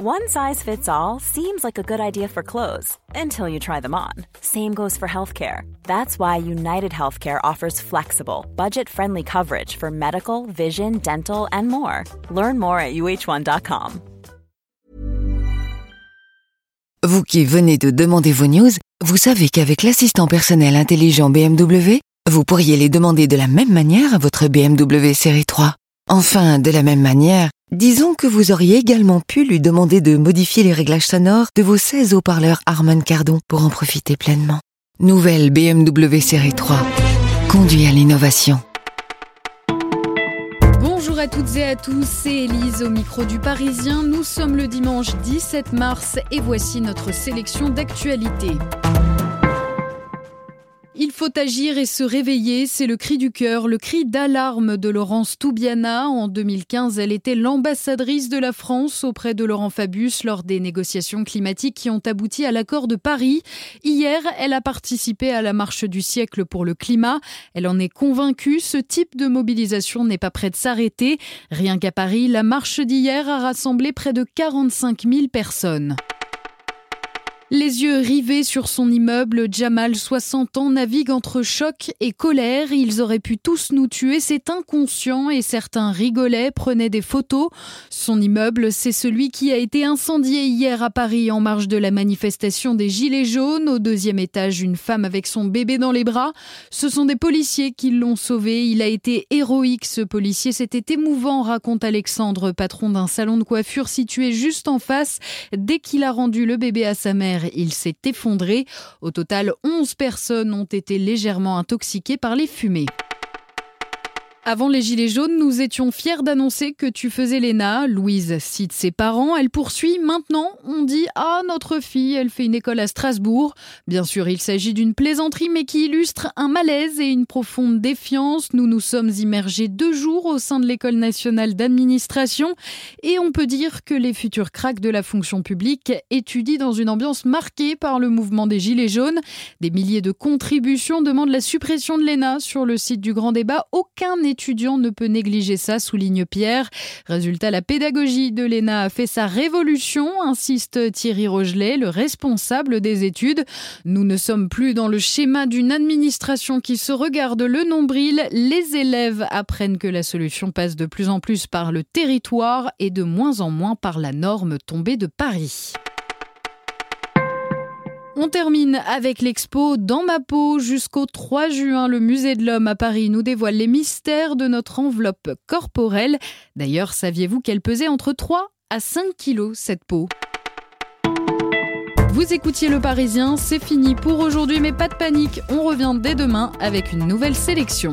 One size fits all seems like a good idea for clothes until you try them on. Same goes for healthcare. That's why United Healthcare offers flexible, budget friendly coverage for medical, vision, dental, and more. Learn more at uh1.com. Vous qui venez de demander vos news, vous savez qu'avec l'assistant personnel intelligent BMW, vous pourriez les demander de la même manière à votre BMW série 3. Enfin, de la même manière, disons que vous auriez également pu lui demander de modifier les réglages sonores de vos 16 haut-parleurs Harman Kardon pour en profiter pleinement. Nouvelle BMW série 3. Conduit à l'innovation. Bonjour à toutes et à tous, c'est Elise au micro du Parisien. Nous sommes le dimanche 17 mars et voici notre sélection d'actualités. Il faut agir et se réveiller, c'est le cri du cœur, le cri d'alarme de Laurence Toubiana. En 2015, elle était l'ambassadrice de la France auprès de Laurent Fabius lors des négociations climatiques qui ont abouti à l'accord de Paris. Hier, elle a participé à la marche du siècle pour le climat. Elle en est convaincue, ce type de mobilisation n'est pas prêt de s'arrêter. Rien qu'à Paris, la marche d'hier a rassemblé près de 45 000 personnes. Les yeux rivés sur son immeuble, Jamal, 60 ans, navigue entre choc et colère. Ils auraient pu tous nous tuer, c'est inconscient et certains rigolaient, prenaient des photos. Son immeuble, c'est celui qui a été incendié hier à Paris en marge de la manifestation des Gilets jaunes. Au deuxième étage, une femme avec son bébé dans les bras. Ce sont des policiers qui l'ont sauvé. Il a été héroïque, ce policier. C'était émouvant, raconte Alexandre, patron d'un salon de coiffure situé juste en face. Dès qu'il a rendu le bébé à sa mère, il s'est effondré. Au total, 11 personnes ont été légèrement intoxiquées par les fumées. Avant les Gilets jaunes, nous étions fiers d'annoncer que tu faisais l'ENA. Louise cite ses parents. Elle poursuit. Maintenant, on dit Ah, notre fille, elle fait une école à Strasbourg. Bien sûr, il s'agit d'une plaisanterie, mais qui illustre un malaise et une profonde défiance. Nous nous sommes immergés deux jours au sein de l'École nationale d'administration. Et on peut dire que les futurs cracks de la fonction publique étudient dans une ambiance marquée par le mouvement des Gilets jaunes. Des milliers de contributions demandent la suppression de l'ENA sur le site du Grand Débat. Aucun ne peut négliger ça, souligne Pierre. Résultat, la pédagogie de l'ENA a fait sa révolution, insiste Thierry Rogelet, le responsable des études. Nous ne sommes plus dans le schéma d'une administration qui se regarde le nombril. Les élèves apprennent que la solution passe de plus en plus par le territoire et de moins en moins par la norme tombée de Paris. On termine avec l'expo Dans ma peau jusqu'au 3 juin. Le musée de l'homme à Paris nous dévoile les mystères de notre enveloppe corporelle. D'ailleurs, saviez-vous qu'elle pesait entre 3 à 5 kilos cette peau? Vous écoutiez Le Parisien, c'est fini pour aujourd'hui, mais pas de panique, on revient dès demain avec une nouvelle sélection.